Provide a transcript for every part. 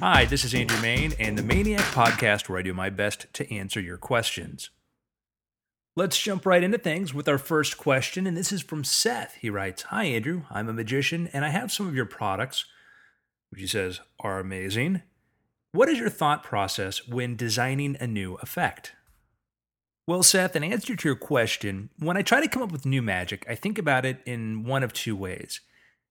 Hi, this is Andrew Mayne and the Maniac Podcast, where I do my best to answer your questions. Let's jump right into things with our first question, and this is from Seth. He writes Hi, Andrew. I'm a magician and I have some of your products, which he says are amazing. What is your thought process when designing a new effect? Well, Seth, in answer to your question, when I try to come up with new magic, I think about it in one of two ways.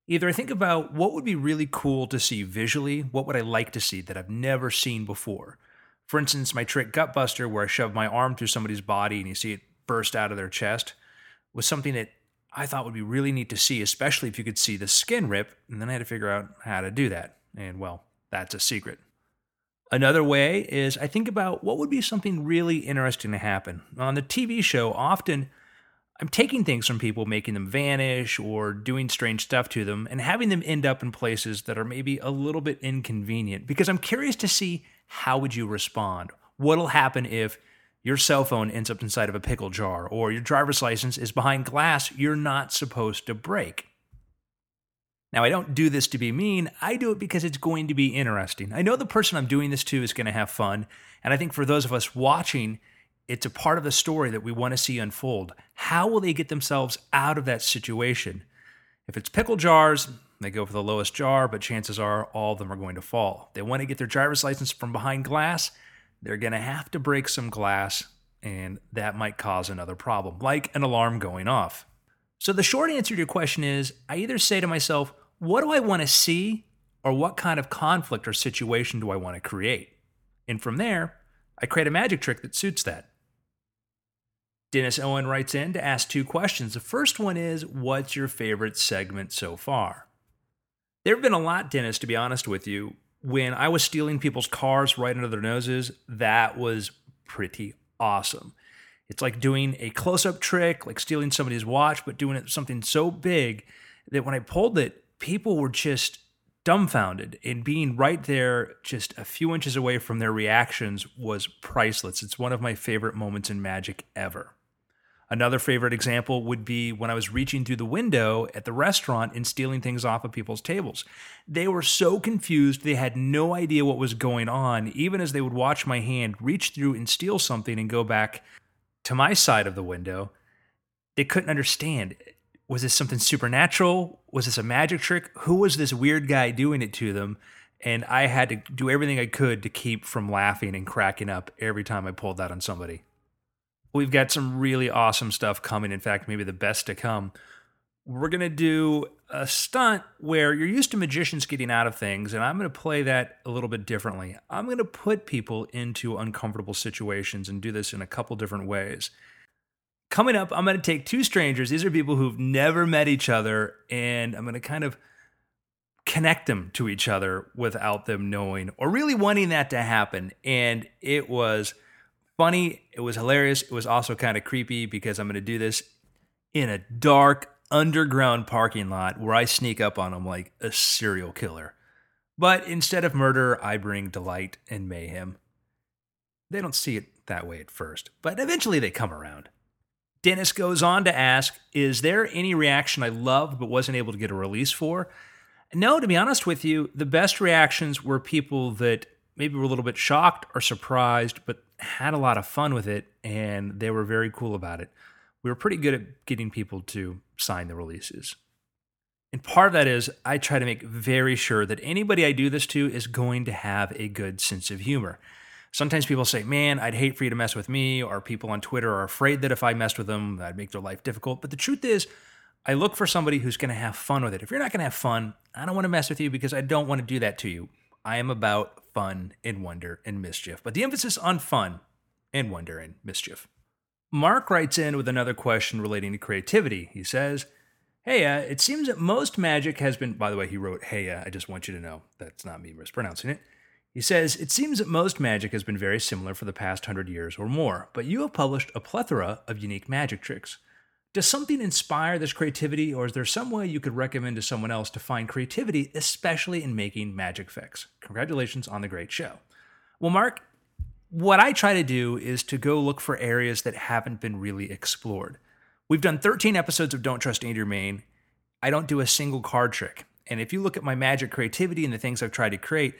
Either I think about what would be really cool to see visually, what would I like to see that I've never seen before. For instance, my trick Gutbuster, where I shove my arm through somebody's body and you see it burst out of their chest, was something that I thought would be really neat to see, especially if you could see the skin rip. And then I had to figure out how to do that. And well, that's a secret. Another way is I think about what would be something really interesting to happen. On the TV show, often I'm taking things from people, making them vanish or doing strange stuff to them, and having them end up in places that are maybe a little bit inconvenient because I'm curious to see how would you respond? What'll happen if your cell phone ends up inside of a pickle jar or your driver's license is behind glass you're not supposed to break? Now, I don't do this to be mean. I do it because it's going to be interesting. I know the person I'm doing this to is going to have fun. And I think for those of us watching, it's a part of the story that we want to see unfold. How will they get themselves out of that situation? If it's pickle jars, they go for the lowest jar, but chances are all of them are going to fall. They want to get their driver's license from behind glass, they're going to have to break some glass, and that might cause another problem, like an alarm going off. So the short answer to your question is I either say to myself, what do I want to see, or what kind of conflict or situation do I want to create? And from there, I create a magic trick that suits that. Dennis Owen writes in to ask two questions. The first one is What's your favorite segment so far? There have been a lot, Dennis, to be honest with you. When I was stealing people's cars right under their noses, that was pretty awesome. It's like doing a close up trick, like stealing somebody's watch, but doing it something so big that when I pulled it, people were just dumbfounded and being right there just a few inches away from their reactions was priceless it's one of my favorite moments in magic ever Another favorite example would be when I was reaching through the window at the restaurant and stealing things off of people's tables. They were so confused, they had no idea what was going on, even as they would watch my hand reach through and steal something and go back to my side of the window. They couldn't understand. Was this something supernatural? Was this a magic trick? Who was this weird guy doing it to them? And I had to do everything I could to keep from laughing and cracking up every time I pulled that on somebody. We've got some really awesome stuff coming. In fact, maybe the best to come. We're going to do a stunt where you're used to magicians getting out of things, and I'm going to play that a little bit differently. I'm going to put people into uncomfortable situations and do this in a couple different ways. Coming up, I'm going to take two strangers. These are people who've never met each other, and I'm going to kind of connect them to each other without them knowing or really wanting that to happen. And it was funny. It was hilarious. It was also kind of creepy because I'm going to do this in a dark underground parking lot where I sneak up on them like a serial killer. But instead of murder, I bring delight and mayhem. They don't see it that way at first, but eventually they come around. Dennis goes on to ask Is there any reaction I loved but wasn't able to get a release for? No, to be honest with you, the best reactions were people that maybe we were a little bit shocked or surprised, but had a lot of fun with it and they were very cool about it. We were pretty good at getting people to sign the releases. And part of that is I try to make very sure that anybody I do this to is going to have a good sense of humor. Sometimes people say, Man, I'd hate for you to mess with me, or people on Twitter are afraid that if I messed with them, I'd make their life difficult. But the truth is, I look for somebody who's going to have fun with it. If you're not going to have fun, I don't want to mess with you because I don't want to do that to you. I am about fun and wonder and mischief, but the emphasis on fun and wonder and mischief. Mark writes in with another question relating to creativity. He says, Hey, uh, it seems that most magic has been, by the way, he wrote, Hey, uh, I just want you to know that's not me mispronouncing it. He says, It seems that most magic has been very similar for the past hundred years or more, but you have published a plethora of unique magic tricks. Does something inspire this creativity, or is there some way you could recommend to someone else to find creativity, especially in making magic fix? Congratulations on the great show. Well, Mark, what I try to do is to go look for areas that haven't been really explored. We've done 13 episodes of Don't Trust Andrew Mayne. I don't do a single card trick. And if you look at my magic creativity and the things I've tried to create,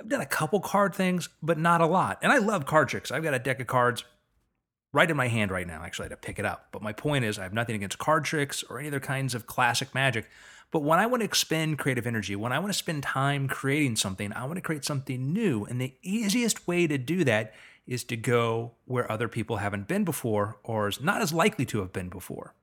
I've done a couple card things, but not a lot. And I love card tricks. I've got a deck of cards right in my hand right now. Actually, I had to pick it up. But my point is, I have nothing against card tricks or any other kinds of classic magic. But when I want to expend creative energy, when I want to spend time creating something, I want to create something new. And the easiest way to do that is to go where other people haven't been before or is not as likely to have been before.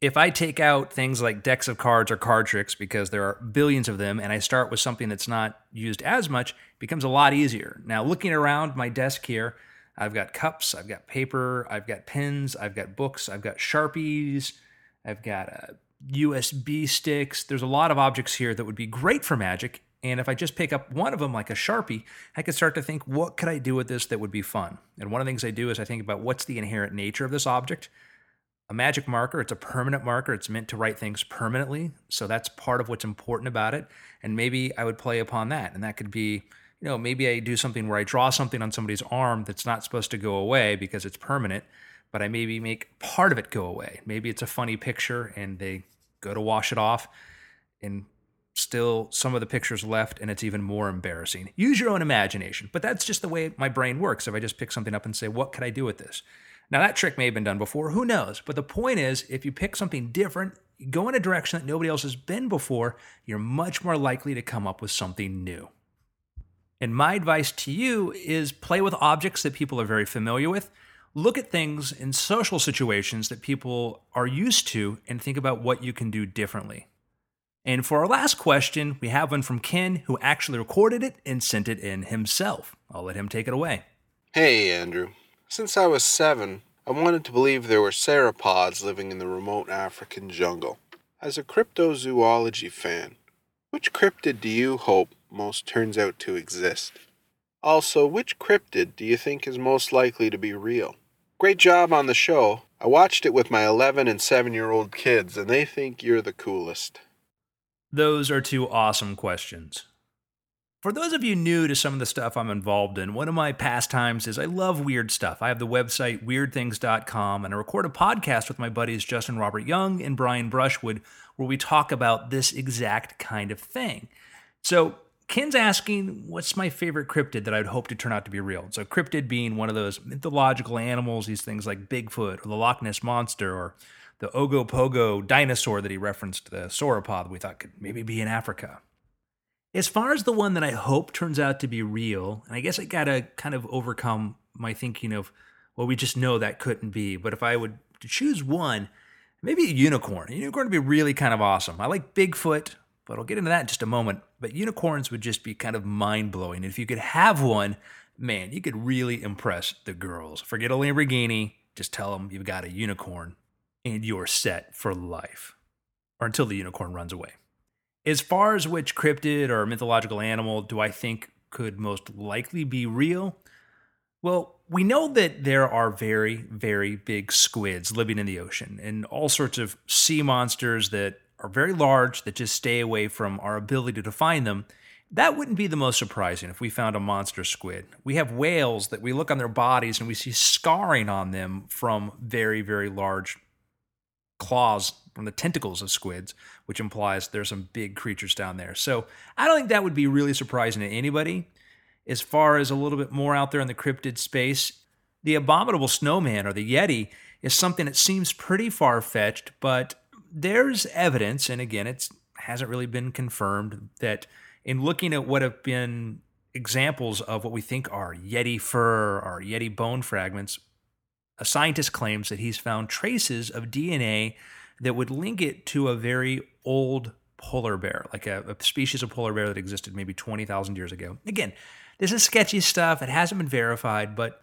If I take out things like decks of cards or card tricks because there are billions of them and I start with something that's not used as much, it becomes a lot easier. Now, looking around my desk here, I've got cups, I've got paper, I've got pens, I've got books, I've got Sharpies, I've got uh, USB sticks. There's a lot of objects here that would be great for magic. And if I just pick up one of them, like a Sharpie, I could start to think, what could I do with this that would be fun? And one of the things I do is I think about what's the inherent nature of this object. A magic marker, it's a permanent marker. It's meant to write things permanently. So that's part of what's important about it. And maybe I would play upon that. And that could be, you know, maybe I do something where I draw something on somebody's arm that's not supposed to go away because it's permanent, but I maybe make part of it go away. Maybe it's a funny picture and they go to wash it off and still some of the pictures left and it's even more embarrassing. Use your own imagination, but that's just the way my brain works. If I just pick something up and say, what could I do with this? Now, that trick may have been done before, who knows? But the point is, if you pick something different, go in a direction that nobody else has been before, you're much more likely to come up with something new. And my advice to you is play with objects that people are very familiar with. Look at things in social situations that people are used to and think about what you can do differently. And for our last question, we have one from Ken who actually recorded it and sent it in himself. I'll let him take it away. Hey, Andrew. Since I was seven, I wanted to believe there were sauropods living in the remote African jungle. As a cryptozoology fan, which cryptid do you hope most turns out to exist? Also, which cryptid do you think is most likely to be real? Great job on the show. I watched it with my 11 and 7 year old kids, and they think you're the coolest. Those are two awesome questions. For those of you new to some of the stuff I'm involved in, one of my pastimes is I love weird stuff. I have the website weirdthings.com and I record a podcast with my buddies Justin Robert Young and Brian Brushwood where we talk about this exact kind of thing. So, Ken's asking, what's my favorite cryptid that I'd hope to turn out to be real? So, cryptid being one of those mythological animals, these things like Bigfoot or the Loch Ness Monster or the Ogopogo dinosaur that he referenced, the sauropod we thought could maybe be in Africa. As far as the one that I hope turns out to be real, and I guess I gotta kind of overcome my thinking of, well, we just know that couldn't be. But if I would choose one, maybe a unicorn. A unicorn would be really kind of awesome. I like Bigfoot, but I'll get into that in just a moment. But unicorns would just be kind of mind blowing. If you could have one, man, you could really impress the girls. Forget a Lamborghini, just tell them you've got a unicorn and you're set for life or until the unicorn runs away. As far as which cryptid or mythological animal do I think could most likely be real? Well, we know that there are very, very big squids living in the ocean and all sorts of sea monsters that are very large that just stay away from our ability to find them. That wouldn't be the most surprising if we found a monster squid. We have whales that we look on their bodies and we see scarring on them from very, very large claws from the tentacles of squids, which implies there's some big creatures down there. So I don't think that would be really surprising to anybody. As far as a little bit more out there in the cryptid space, the abominable snowman or the Yeti is something that seems pretty far fetched, but there's evidence, and again, it hasn't really been confirmed, that in looking at what have been examples of what we think are Yeti fur or Yeti bone fragments, a scientist claims that he's found traces of DNA that would link it to a very old polar bear, like a, a species of polar bear that existed maybe 20,000 years ago. Again, this is sketchy stuff. It hasn't been verified, but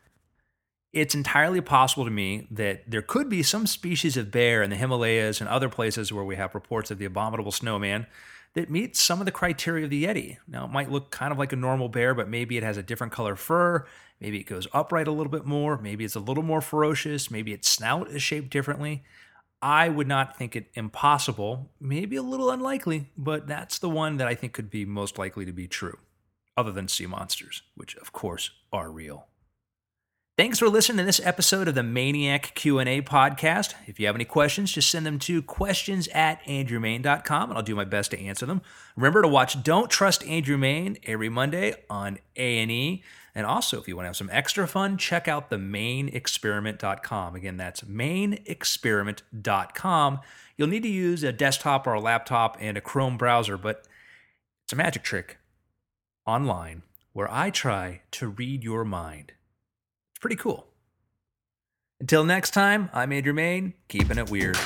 it's entirely possible to me that there could be some species of bear in the Himalayas and other places where we have reports of the abominable snowman that meets some of the criteria of the Yeti. Now, it might look kind of like a normal bear, but maybe it has a different color fur. Maybe it goes upright a little bit more. Maybe it's a little more ferocious. Maybe its snout is shaped differently. I would not think it impossible, maybe a little unlikely, but that's the one that I think could be most likely to be true, other than sea monsters, which of course are real. Thanks for listening to this episode of the Maniac Q&A podcast. If you have any questions, just send them to questions at andrewmayne.com and I'll do my best to answer them. Remember to watch Don't Trust Andrew Mayne every Monday on A&E. And also, if you want to have some extra fun, check out the mainexperiment.com. Again, that's mainexperiment.com. You'll need to use a desktop or a laptop and a Chrome browser, but it's a magic trick online where I try to read your mind. It's pretty cool. Until next time, I'm Andrew Mayne, keeping it weird.